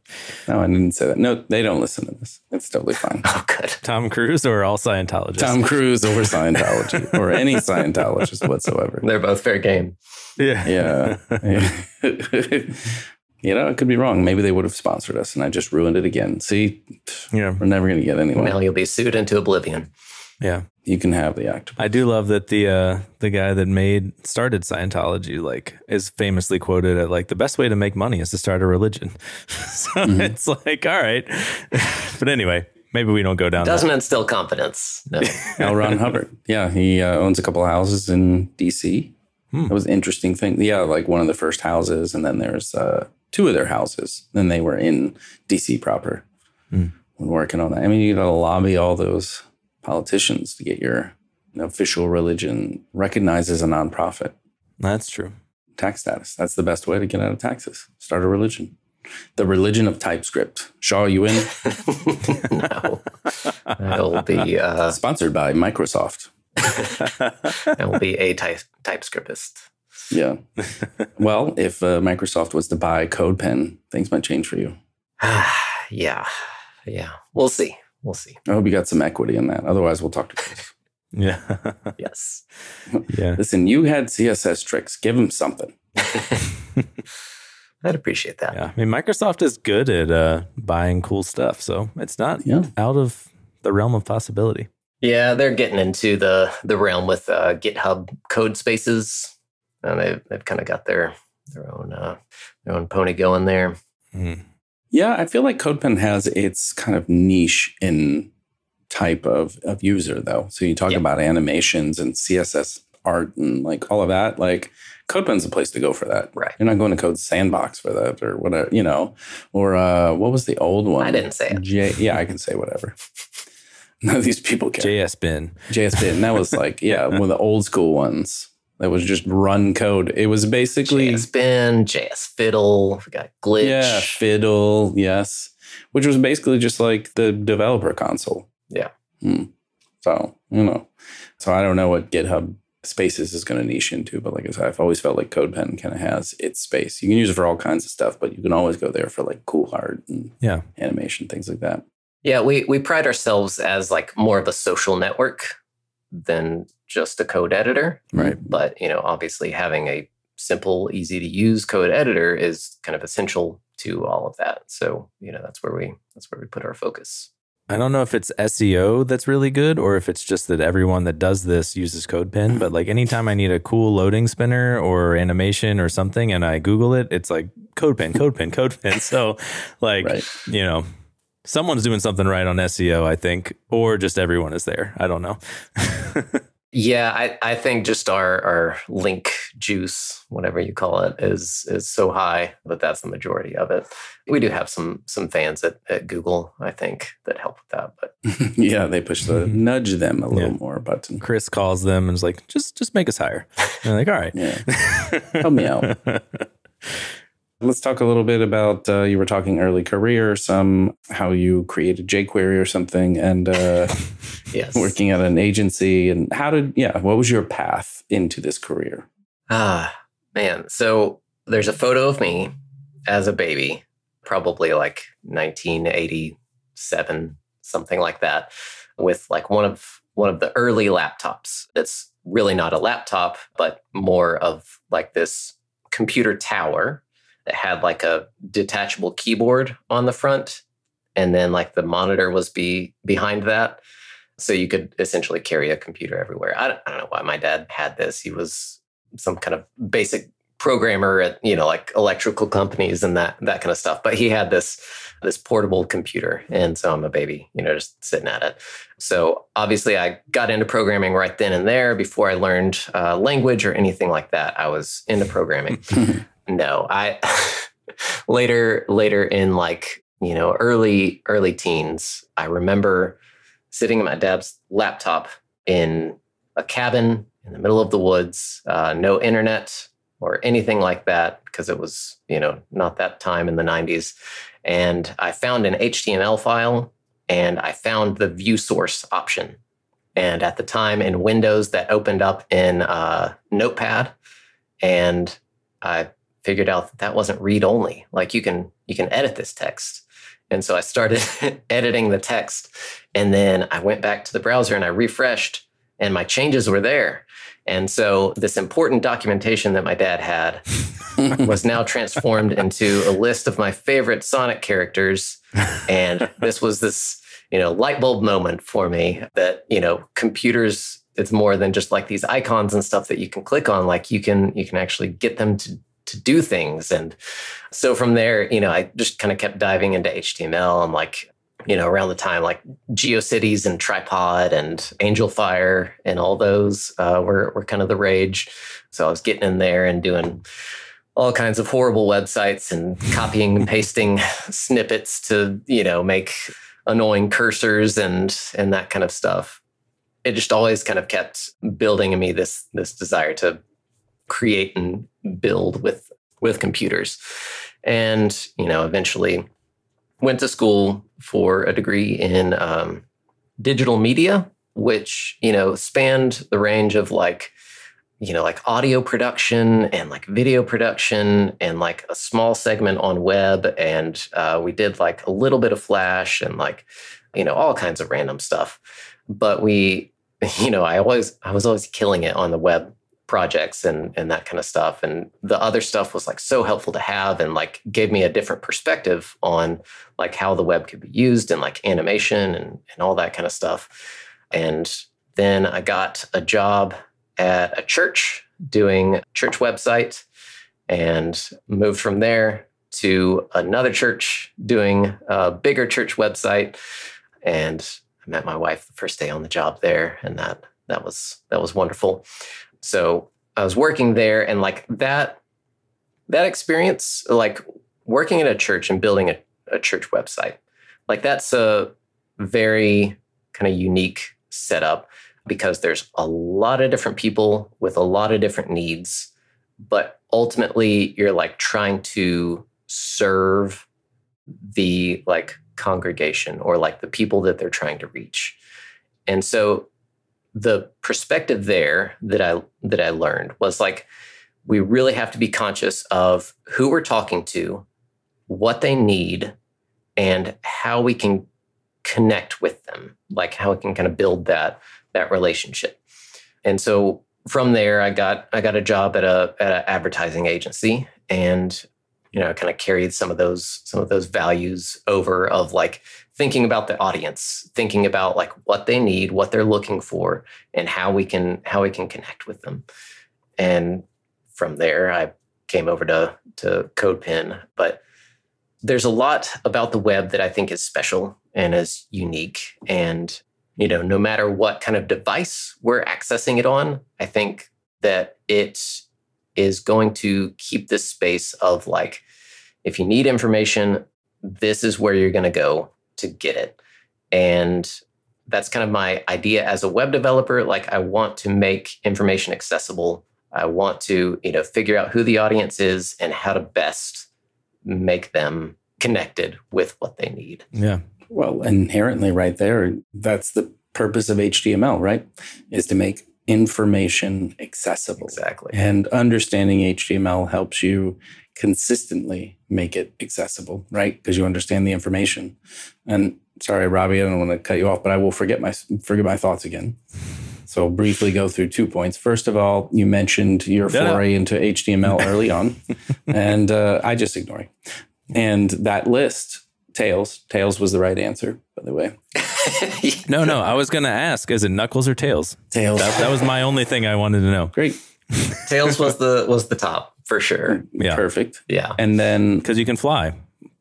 No, I didn't say that. No, they don't listen to this. It's totally fine. Oh, good. Tom Cruise or all Scientologists? Tom Cruise or Scientology or any Scientologist whatsoever. They're both fair game. yeah. Yeah. You know, it could be wrong. Maybe they would have sponsored us and I just ruined it again. See, Yeah. we're never going to get anyone. Now you'll be sued into oblivion. Yeah. You can have the octopus. I do love that the uh the guy that made started Scientology like is famously quoted at like the best way to make money is to start a religion. so it's like all right. but anyway, maybe we don't go down Doesn't that. instill confidence. No. L. Ron Hubbard. Yeah, he uh, owns a couple of houses in D.C. Hmm. That was an interesting thing. Yeah, like one of the first houses, and then there's uh, two of their houses. Then they were in D.C. proper Hmm. when working on that. I mean, you got to lobby all those politicians to get your official religion recognized as a nonprofit That's true. tax status. That's the best way to get out of taxes. Start a religion. The religion of TypeScript. Shaw, you in? no. It'll be uh, Sponsored by Microsoft. it'll be a type typescriptist. Yeah. well, if uh, Microsoft was to buy CodePen, things might change for you. yeah. Yeah. We'll see. We'll see. I hope you got some equity in that. Otherwise, we'll talk to Chris. Yeah. Yes. yeah. Listen, you had CSS tricks. Give him something. I'd appreciate that. Yeah. I mean Microsoft is good at uh buying cool stuff, so it's not Yeah. out of the realm of possibility. Yeah, they're getting into the the realm with uh, GitHub Codespaces, and they've they've kind of got their their own uh, their own pony going there. Mm. Yeah, I feel like CodePen has its kind of niche in type of, of user, though. So you talk Yeah. about animations and CSS art and like all of that. Like CodePen's a place to go for that. Right. You're not going to CodeSandbox for that or whatever, you know. Or uh, what was the old one? I didn't say it. J- yeah, I can say whatever. None of these people care. JS bin. JS Bin. That was like, yeah, one of the old school ones that was just run code. It was basically, JS Bin, JSFiddle, we got Glitch. yeah, Fiddle, yes, which was basically just like the developer console. Yeah. Hmm. So, you know, so I don't know what GitHub Spaces is going to niche into, but like I said, I've always felt like CodePen kind of has its space. You can use it for all kinds of stuff, but you can always go there for like cool art and Yeah. animation, things like that. Yeah, we we pride ourselves as like more of a social network than just a code editor. Right. But you know, obviously having a simple, easy to use code editor is kind of essential to all of that. So, you know, that's where we that's where we put our focus. I don't know if it's SEO that's really good or if it's just that everyone that does this uses CodePen, but like anytime I need a cool loading spinner or animation or something and I Google it, it's like CodePen, CodePen, CodePen. So like, Right. you know, Someone's doing something right on SEO, I think, or just everyone is there. I don't know. Yeah, I, I think just our, our link juice, whatever you call it, is is so high that that's the majority of it. We do have some some fans at, at Google, I think, that help with that. But yeah, they push the nudge them a little yeah. more button. Chris calls them and is like, just just make us higher. And they're like, all right. Yeah. Help me out. Let's talk a little bit about uh, you were talking early career, some how you created jQuery or something, and uh, yes. working at an agency, and how did yeah, what was your path into this career? Ah, man. So there's a photo of me as a baby, probably like 1987, something like that, with like one of one of the early laptops. It's really not a laptop, but more of like this computer tower that had like a detachable keyboard on the front and then like the monitor was be behind that. So you could essentially carry a computer everywhere. I don't, I don't know why my dad had this. He was some kind of basic programmer at you know like electrical companies and that that kind of stuff but he had this this portable computer and so i'm a baby you know just sitting at it. So obviously i got into programming right then and there. Before i learned uh, language or anything like that i was into programming no, I later later in like you know early early teens, I remember sitting at my dad's laptop in a cabin in the middle of the woods, uh, no internet or anything like that because it was you know not that time in the 90s and i found an html file and i found the view source option. And at the time in windows that opened up in uh, notepad and i figured out that that wasn't read only. Like you can you can edit this text. And so I started editing the text and then I went back to the browser and I refreshed and my changes were there. And so this important documentation that my dad had was now transformed into a list of my favorite Sonic characters. And this was this, you know, light bulb moment for me that, you know, computers, it's more than just like these icons and stuff that you can click on. Like you can you can actually get them to to do things. And so from there, you know, I just kind of kept diving into HTML. I'm like, you know, around the time like GeoCities and Tripod and Angelfire and all those uh, were were kind of the rage. So I was getting in there and doing all kinds of horrible websites and copying and pasting snippets to you know make annoying cursors and and that kind of stuff. It just always kind of kept building in me this this desire to create and build with with computers. And you know eventually went to school for a degree in um, digital media which you know spanned the range of like you know like audio production and like video production and like a small segment on web. And uh, we did like a little bit of flash and like you know all kinds of random stuff. But we you know i always i was always killing it on the web projects and and that kind of stuff. And the other stuff was like so helpful to have and like gave me a different perspective on like how the web could be used and like animation and and all that kind of stuff. And then i got a job at a church doing church website and moved from there to another church doing a bigger church website. And i met my wife the first day on the job there and that that was that was wonderful so I was working there and like that that experience, like working in a church and building a, a church website, like that's a very kind of unique setup because there's a lot of different people with a lot of different needs. But ultimately you're like trying to serve the like congregation or like the people that they're trying to reach. And so the perspective there that I that I learned was like we really have to be conscious of who we're talking to, what they need, and how we can connect with them, like how we can kind of build that that relationship. And so from there, I got I got a job at a at an advertising agency, and you know, kind of carried some of those some of those values over of like thinking about the audience, thinking about like what they need, what they're looking for, and how we can how we can connect with them. And from there, I came over to to CodePen. But there's a lot about the web that I think is special and is unique. And, you know, no matter what kind of device we're accessing it on, I think that it is going to keep this space of like, if you need information, this is where you're going to go to get it. And that's kind of my idea as a web developer. Like, I want to make information accessible. I want to, you know, figure out who the audience is and how to best make them connected with what they need. Yeah. Well, inherently, right there, that's the purpose of HTML, right? Is to make information accessible. Exactly. And understanding HTML helps you consistently make it accessible, right? Because you understand the information. And sorry, Robbie, I don't want to cut you off, but I will forget my forget my thoughts again. So I'll briefly go through two points. First of all, you mentioned your Yeah. foray into HTML early on, and uh, I just ignore you. And that list, Tails, Tails was the right answer, by the way. No, no. I was going to ask, is it Knuckles or Tails? Tails, That, that was my only thing I wanted to know. great, Tails was the was the top for sure. Yeah. perfect. Yeah. And then Because you can fly.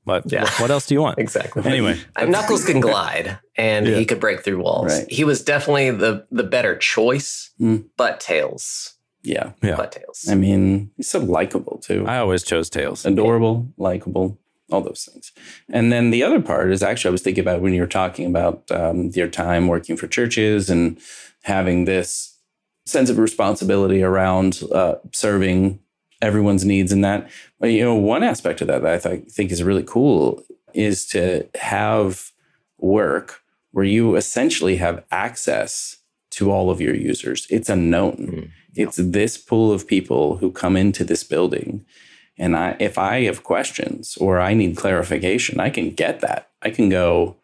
But Yeah. what else do you want? Exactly. Anyway, Knuckles can glide and Yeah. he could break through walls. Right. He was definitely the the better choice, Mm. but Tails. yeah, yeah. But Tails. I mean, he's so likable too. I always chose Tails. adorable, likable, all those things. And then the other part is actually, I was thinking about when you were talking about um, your time working for churches and having this sense of responsibility around uh, serving everyone's needs and that. But, you know, one aspect of that that I th- think is really cool is to have work where you essentially have access to all of your users. It's unknown. Mm. It's this pool of people who come into this building and I, if I have questions or I need clarification, I can get that. I can go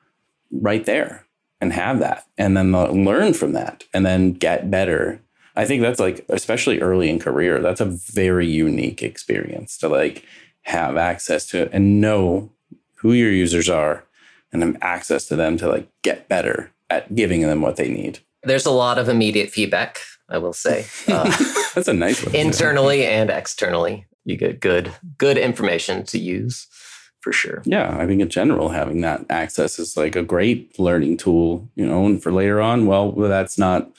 right there and have that, and then learn from that, and then get better. I think that's like, especially early in career, that's a very unique experience to like have access to it and know who your users are, and have access to them to like get better at giving them what they need. There's a lot of immediate feedback, I will say. Uh, That's a nice one. internally and externally. You get good good information to use for sure. Yeah, I think in general, having that access is like a great learning tool, you know, and for later on, well, that's not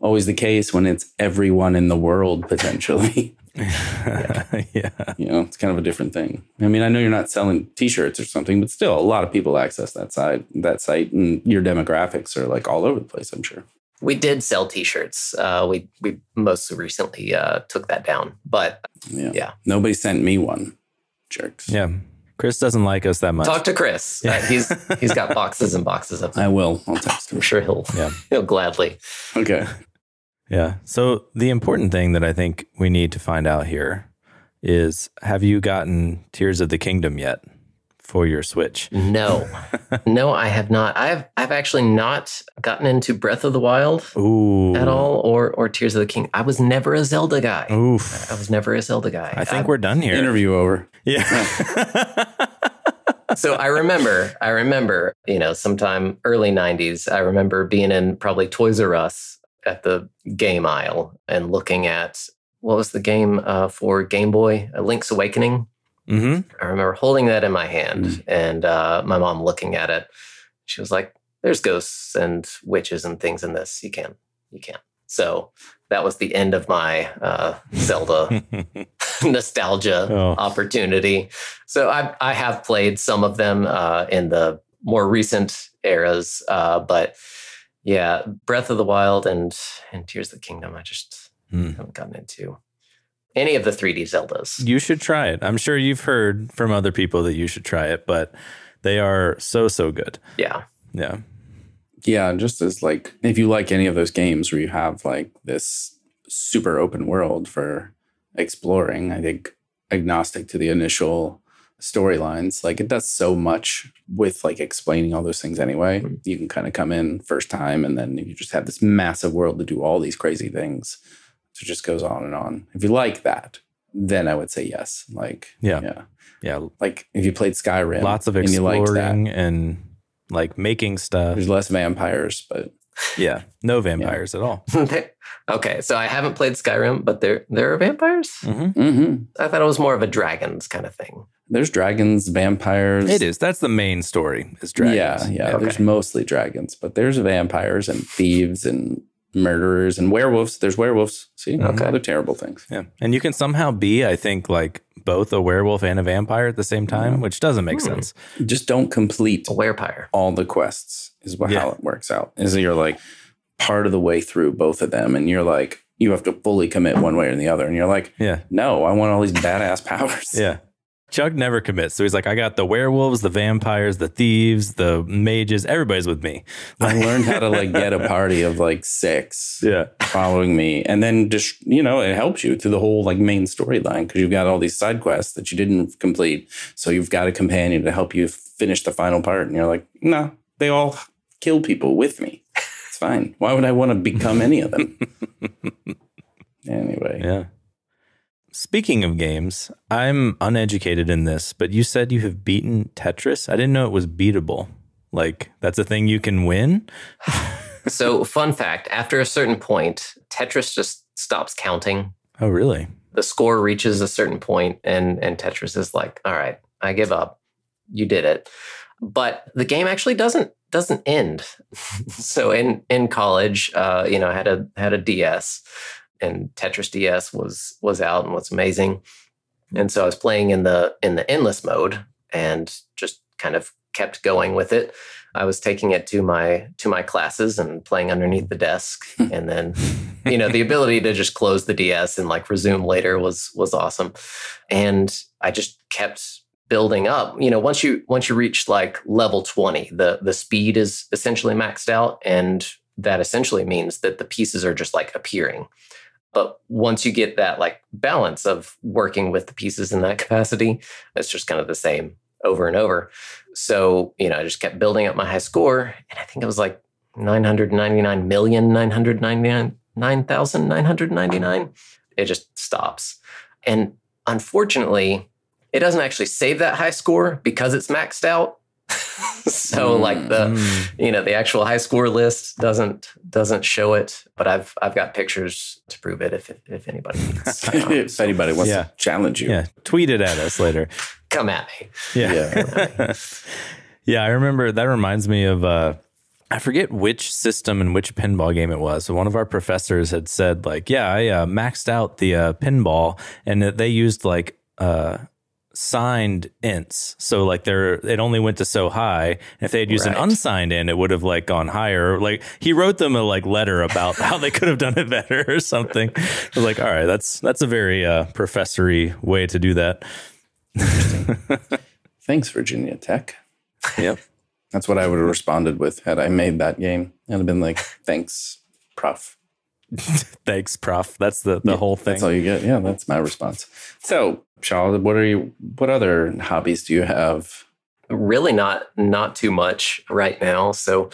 always the case when it's everyone in the world potentially. yeah. you know, it's kind of a different thing. I mean, I know you're not selling t-shirts or something, but still a lot of people access that side, that site and your demographics are like all over the place, I'm sure. We did sell T-shirts. Uh, we we most recently uh, took that down, but Yeah. Yeah. Nobody sent me one. Jerks. Yeah. Chris doesn't like us that much. talk to Chris. Uh, he's he's got boxes and boxes of them. I will. I'll text I'm sure he'll Yeah. he'll gladly. Okay. Yeah. So the important thing that I think we need to find out here is have you gotten Tears of the Kingdom yet for your Switch? No, no, I have not. I've I've actually not gotten into Breath of the Wild Ooh. at all, or or Tears of the King. I was never a Zelda guy. Oof. I was never a Zelda guy. I think we're done here. Interview over. Yeah. so I remember, I remember, you know, sometime early '90s. I remember being in probably Toys R Us at the game aisle and looking at what was the game uh, for Game Boy, uh, Link's Awakening. hmm I remember holding that in my hand Mm. and uh, my mom looking at it. She was like, "There's ghosts and witches and things in this. You can't, you can't." So that was the end of my uh, Zelda nostalgia Oh. opportunity. So I I have played some of them uh, in the more recent eras, uh, but yeah, Breath of the Wild and and Tears of the Kingdom, I just Hmm. haven't gotten into any of the 3D Zeldas. You should try it. I'm sure you've heard from other people that you should try it, but they are so, so good. Yeah, Yeah. Yeah, just as like if you like any of those games where you have like this super open world for exploring, I think agnostic to the initial storylines, like it does so much with like explaining all those things anyway. Mhm. You can kind of come in first time and then you just have this massive world to do all these crazy things. So it just goes on and on. If you like that, then I would say yes. Like Yeah. yeah. Yeah. Like if you played Skyrim, Lots of and you liked that, exploring and like making stuff. there's less vampires, but Yeah, no vampires at all. okay, so I haven't played Skyrim, but there there are vampires. Mm-hmm. hmm I thought it was more of a dragons kind of thing. There's dragons, vampires. It is. That's the main story. Is dragons. Yeah, yeah. Okay. There's mostly dragons, but there's vampires and thieves and murderers and werewolves. There's werewolves. See, Okay. other terrible things. Yeah, and you can somehow be, I think, like both a werewolf and a vampire at the same time, which doesn't make Hmm. sense. Just don't complete A werepire. all the quests. Is what Yeah. how it works out. Is that you're like part of the way through both of them, and you're like you have to fully commit one way or the other, and you're like, Yeah, no, I want all these badass powers. yeah. Chuck never commits, so he's like, I got the werewolves, the vampires, the thieves, the mages. Everybody's with me. I learned how to like get a party of like six Yeah, following me, and then just you know it helps you through the whole like main storyline because you've got all these side quests that you didn't complete, so you've got a companion to help you finish the final part, and you're like, no, they all kill people with me. It's fine. Why would I want to become any of them? anyway, yeah. Speaking of games, I'm uneducated in this, but you said you have beaten Tetris. I didn't know it was beatable. Like that's a thing you can win. So, fun fact: after a certain point, Tetris just stops counting. Oh, really? The score reaches a certain point, and and Tetris is like, "All right, I give up. You did it." But the game actually doesn't doesn't end. so in in college, uh, you know, I had a had a DS, and Tetris DS was was out and was amazing. Hmm. And so I was playing in the in the endless mode and just kind of kept going with it. I was taking it to my to my classes and playing underneath the desk, hmm. and then you know the ability to just close the DS and like resume later was was awesome. And I just kept building up. You know, once you once you reach like level twenty, the the speed is essentially maxed out, and that essentially means that the pieces are just like appearing. But once you get that like balance of working with the pieces in that capacity, it's just kind of the same over and over. So, you know, I just kept building up my high score. And I think it was like 999 million, 999, 9,999. It just stops. And unfortunately, it doesn't actually save that high score because it's maxed out. so like the Mm. you know the actual high score list doesn't doesn't show it but i've i've got pictures to prove it if if anybody needs if anybody wants Yeah. to challenge you, Yeah, tweet it at us later. come at me Yeah. Yeah. I remember that reminds me of uh I forget which system and which pinball game it was. So one of our professors had said like, yeah, I uh, maxed out the uh, pinball and they used like uh signed ints. So like they're it only went to so high. And if they had used Right. an unsigned int, it would have like gone higher. Like he wrote them a like letter about how they could have done it better or something. I was like, all right, that's that's a very uh professory way to do that. thanks Virginia Tech. Yep. That's what I would have responded with had I made that game. I'd have been like, thanks, prof. Thanks, prof. That's the, the Yeah, whole thing. That's all you get. Yeah, that's my response. So, Charlotte, what are you? What other hobbies do you have? really not not too much right now so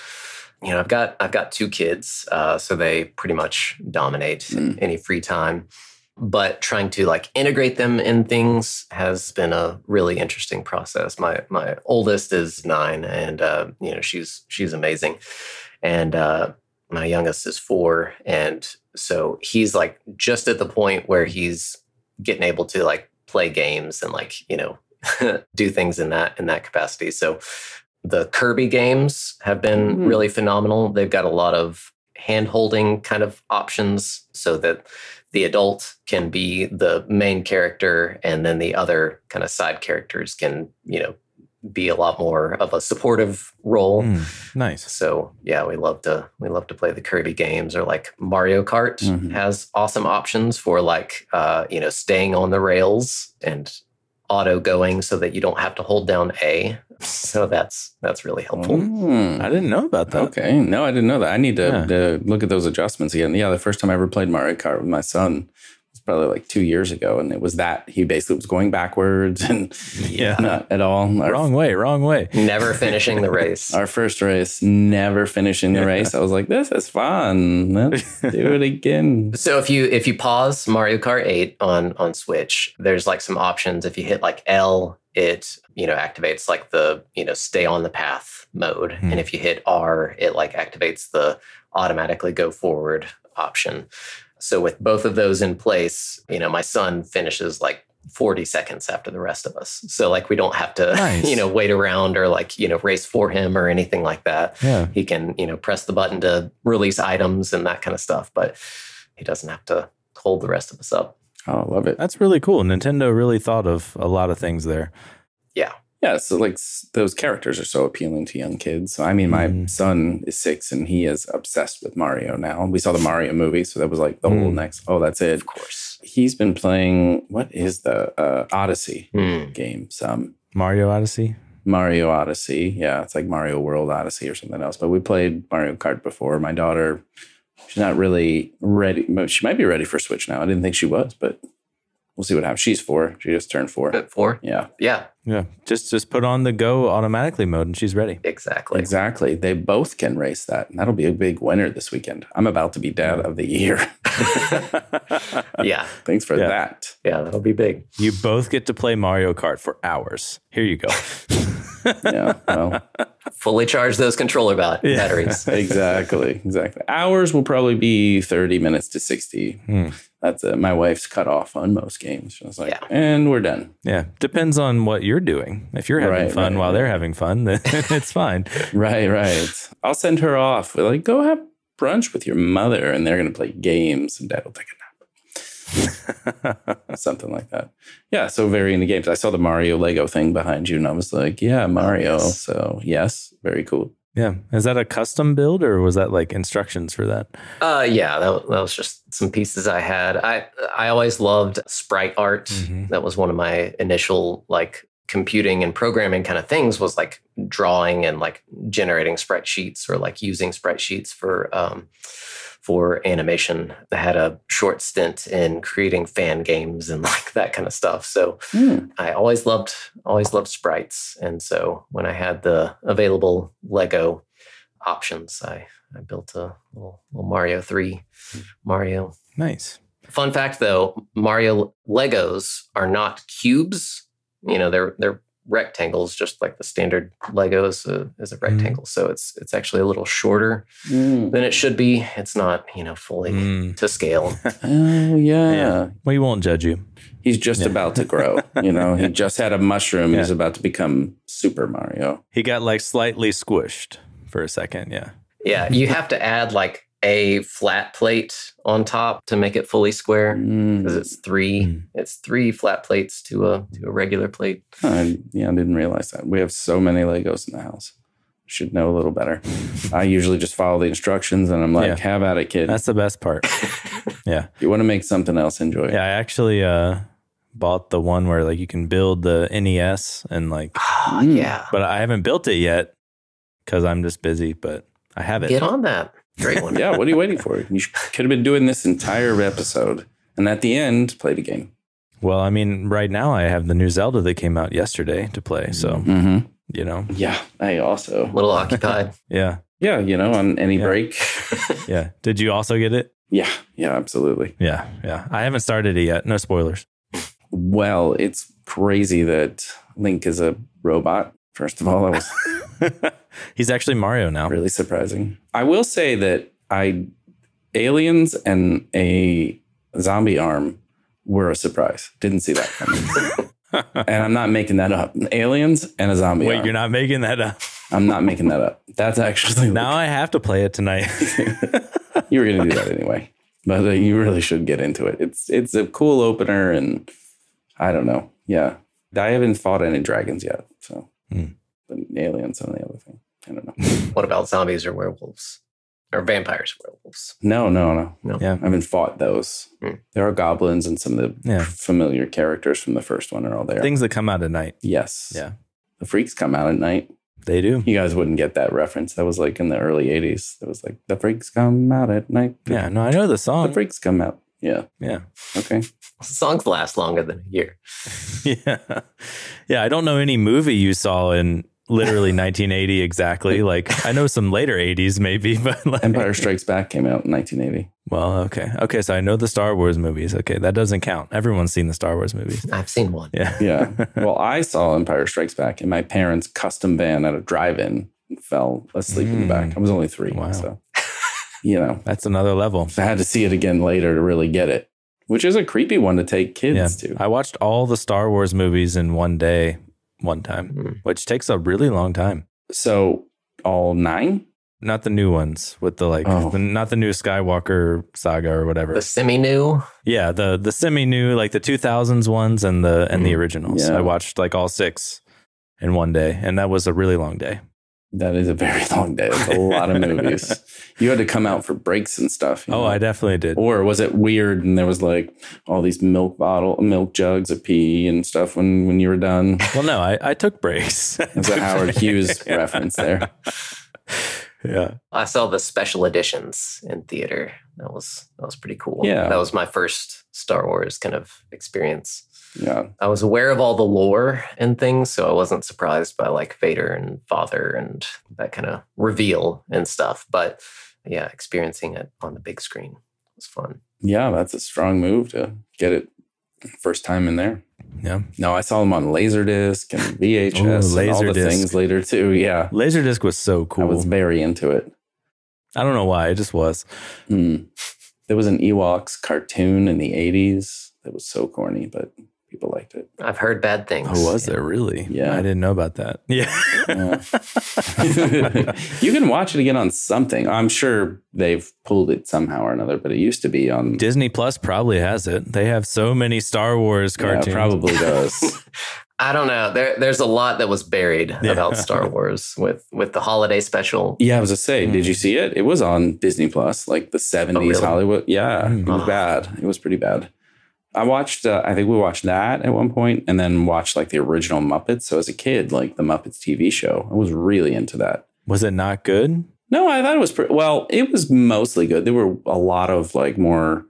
you know i've got i've got two kids uh, so they pretty much dominate Mm. any free time but trying to like integrate them in things has been a really interesting process my my oldest is nine and uh, you know she's she's amazing and uh, my youngest is four and so he's like just at the point where he's getting able to like play games and like you know do things in that in that capacity. So the Kirby games have been Mhm. really phenomenal. They've got a lot of hand holding kind of options so that the adult can be the main character and then the other kind of side characters can, you know, be a lot more of a supportive role. Mm, nice. So yeah, we love to we love to play the Kirby games or like Mario Kart Mhm. has awesome options for like uh, you know staying on the rails and auto going so that you don't have to hold down A. So that's that's really helpful. Mm. I didn't know about that. Okay, no, I didn't know that. I need to, Yeah. to look at those adjustments again. Yeah, the first time I ever played Mario Kart with my son was probably like two years ago, and it was that he basically was going backwards and Yeah. not at all. Our, Wrong way, wrong way. Never finishing the race. our first race, never finishing the Yeah. race. I was like, this is fun. Let's do it again. So if you if you pause Mario Kart 8 on on Switch, there's like some options. If you hit like L, it you know activates like the you know stay on the path mode, Hmm. and if you hit R, it like activates the automatically go forward option. So with both of those in place, you know, my son finishes like 40 seconds after the rest of us. So like we don't have to, Nice. you know, wait around or like, you know, race for him or anything like that. Yeah. He can, you know, press the button to release items and that kind of stuff, but he doesn't have to hold the rest of us up. Oh, I love it. That's really cool. Nintendo really thought of a lot of things there. Yeah, so like those characters are so appealing to young kids. So I mean, my Mm. son is six and he is obsessed with Mario now. We saw the Mario movie, so that was like the whole Mm. next. Oh, that's it. Of course. He's been playing what is the uh, Odyssey Hmm. games? Um, Mario Odyssey. Mario Odyssey. Yeah, it's like Mario World Odyssey or something else. But we played Mario Kart before. My daughter, she's not really ready. She might be ready for Switch now. I didn't think she was, but we'll see what happens. She's four. She just turned four. Bit four. Yeah, Yeah, Yeah. Just just put on the go automatically mode and she's ready. exactly. exactly. They both can race that. And that'll be a big winner this weekend. I'm about to be dad of the year. Yeah. Thanks for Yeah. that. Yeah, that'll be big. You both get to play Mario Kart for hours. Here you go. Yeah. Well, Fully charge those controller ba- Yeah. batteries. exactly. Exactly. Hours will probably be 30 minutes to 60. Hmm. That's uh, my wife's cut off on most games. She was like, Yeah. and we're done. Yeah. Depends on what you're doing. If you're having Right, fun right, while right. they're having fun, then it's fine. Right, right. I'll send her off. We're like, go have brunch with your mother, and they're going to play games, and dad will take a nap. Something like that. Yeah, so very into games. I saw the Mario Lego thing behind you, and I was like, yeah, Mario. yes. So, yes, very cool. Yeah. Is that a custom build or was that like instructions for that? Uh, yeah, that, that was just some pieces I had. I I always loved sprite art. Mhm. That was one of my initial like computing and programming kind of things was like drawing and like generating spreadsheets or like using spreadsheets for um for animation. I had a short stint in creating fan games and like that kind of stuff. So Hmm. I always loved always loved sprites, and so when I had the available Lego options, I I built a little, little Mario three Mario. Nice. Fun fact though, Mario Legos are not cubes. You know, they're they're rectangles, just like the standard Lego is a, is a rectangle. So it's it's actually a little shorter Mm. than it should be. It's not you know fully Mm. to scale. Oh, yeah. Yeah. We won't judge you. He's just Yeah. about to grow. You know, he just had a mushroom. He's about to become Super Mario. He got like slightly squished for a second. Yeah. Yeah, you have to add like a flat plate on top to make it fully square Mm. because it's three. Mm. It's three flat plates to a to a regular plate. I, yeah, I didn't realize that. We have so many Legos in the house. Should know a little better. I usually just follow the instructions and I'm like, Yeah. have at it, kid. That's the best part. Yeah. You want to make something else, enjoy it. Yeah. I actually uh, bought the one where like you can build the NES and like, Mm. yeah, but I haven't built it yet because I'm just busy, but I have it. get on that. Great one. Yeah, what are you waiting for? You could have been doing this entire episode. And at the end, play the game. Well, I mean, right now I have the new Zelda that came out yesterday to play. So, Mm-hmm. you know, Yeah, I also. A little occupied. yeah. Yeah, you know, on any Yeah. break. Yeah. Did you also get it? yeah, yeah, absolutely. Yeah. Yeah. I haven't started it yet. No spoilers. Well, it's crazy that Link is a robot. First of all, that was He's actually Mario now. really surprising. I will say that I aliens and a zombie arm were a surprise. Didn't see that coming. and I'm not making that up. Aliens and a zombie Wait, arm. you're not making that up. I'm not making that up. That's actually Now I have to play it tonight. you were going to do that anyway. But uh, you really should get into it. It's it's a cool opener, and I don't know. Yeah, I haven't fought any dragons yet, so Hmm. but aliens and the other thing. I don't know. what about zombies or werewolves or vampires? Werewolves. No, no, no. No. Yeah. I haven't fought those. Hmm. There are goblins and some of the Yeah. familiar characters from the first one are all there. Things that come out at night. yes. Yeah. The freaks come out at night. They do. You guys wouldn't get that reference. That was like in the early 80s. It was like, the freaks come out at night. Yeah. No, I know the song. The freaks come out. Yeah. Yeah. Okay. Songs last longer than a year. Yeah. Yeah. I don't know any movie you saw in literally 1980 exactly. Like I know some later 80s maybe, but like, Empire Strikes Back came out in 1980. Well, okay. Okay. So I know the Star Wars movies. Okay. That doesn't count. Everyone's seen the Star Wars movies. I've seen one. Yeah. Yeah. well, I saw Empire Strikes Back in my parents' custom van at a drive-in and fell asleep in the back. Mm. I was only three. Wow. So you know, That's another level. I had to see it again later to really get it, which is a creepy one to take kids Yeah. to. I watched all the Star Wars movies in one day, one time, Mm. which takes a really long time. So all nine? Not the new ones with the like, Oh. the, not the new Skywalker saga or whatever. The semi new. yeah, the the semi new, like the two thousands ones and the and the Mm. originals. Yeah. I watched like all six in one day, and that was a really long day. That is a very long day. That's a lot of movies. You had to come out for breaks and stuff. Oh, know? I definitely did. Or was it weird and there was like all these milk bottle, milk jugs of pee and stuff when when you were done? Well, no, I, I took breaks. There's a Howard Hughes reference there. Yeah. I saw the special editions in theater. That was that was pretty cool. Yeah. That was my first Star Wars kind of experience. Yeah. I was aware of all the lore and things, so I wasn't surprised by like Vader and Father and that kind of reveal and stuff. But yeah, experiencing it on the big screen was fun. Yeah, that's a strong move to get it first time in there. Yeah. No, I saw them on Laserdisc and VHS and all the Laserdisc. things later too. Yeah. Laserdisc was so cool. I was very into it. I don't know why. It just was. Hmm. There was an Ewoks cartoon in the 80s that was so corny, but people liked it. I've heard bad things. Oh, was there really? Yeah. I didn't know about that. Yeah. you can watch it again on something. I'm sure they've pulled it somehow or another, but it used to be on. Disney Plus probably has it. They have so many Star Wars Yeah, cartoons. probably does. I don't know. There, there's a lot that was buried Yeah. about Star Wars with with the holiday special. yeah, I was to say, did you mm. see it? It was on Disney Plus, like the 70s really? Hollywood. Yeah, mm. it was Oh. bad. It was pretty bad. I watched, uh, I think we watched that at one point and then watched like the original Muppets. So as a kid, like the Muppets TV show, I was really into that. Was it not good? No, I thought it was pretty well. It was mostly good. There were a lot of like more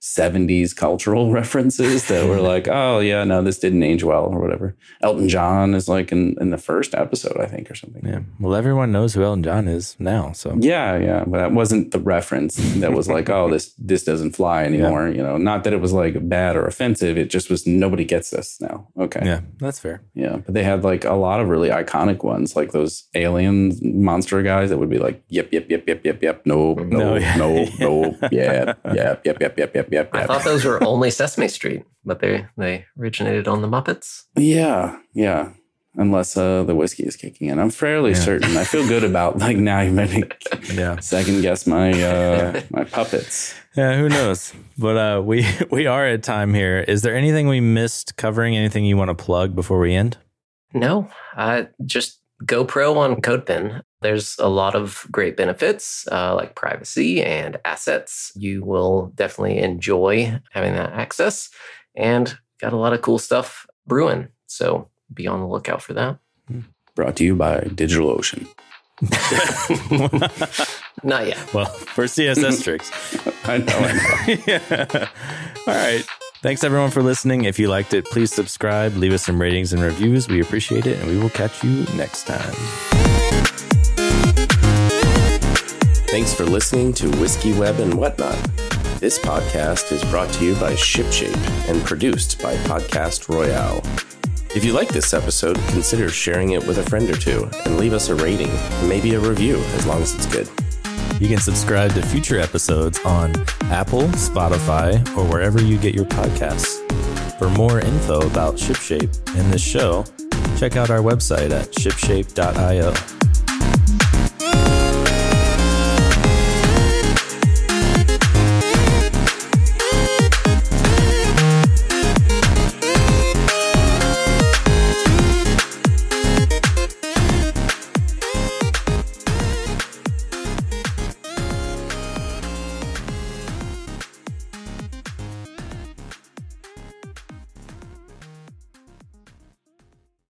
70s cultural references that were like, oh, yeah, no, this didn't age well or whatever. Elton John is like in, in the first episode, I think, or something. Yeah. Well, everyone knows who Elton John is now. So Yeah, yeah, but that wasn't the reference that was like, oh, this this doesn't fly anymore. You know, not that it was like bad or offensive. It just was nobody gets this now. Okay, yeah, that's fair. yeah, but they had like a lot of really iconic ones, like those alien monster guys that would be like, yep, yep, yep, yep, yep, yep, no, no, No, yeah. no, no, yeah, yeah, yep, yep, yep, yep, yep, I yep. thought those were only Sesame Street, but they they originated on the Muppets. Yeah, yeah. Unless uh, the whiskey is kicking in, I'm fairly Yeah. certain. I feel good about like now you made me Yeah. second guess my uh, my puppets. Yeah, who knows? But uh, we we are at time here. Is there anything we missed covering? Anything you want to plug before we end? No, uh, just go Pro on CodePen. There's a lot of great benefits uh, like privacy and assets. You will definitely enjoy having that access and got a lot of cool stuff brewing. So be on the lookout for that. Brought to you by DigitalOcean. Not yet. Well, for CSS tricks. I know. I know. yeah. All right. Thanks everyone for listening. If you liked it, please subscribe, leave us some ratings and reviews. We appreciate it, and we will catch you next time. Thanks for listening to Whiskey Web and Whatnot. This podcast is brought to you by ShipShape and produced by Podcast Royale. If you like this episode, consider sharing it with a friend or two and leave us a rating, maybe a review, as long as it's good. You can subscribe to future episodes on Apple, Spotify, or wherever you get your podcasts. For more info about ShipShape and this show, check out our website at shipshape.io.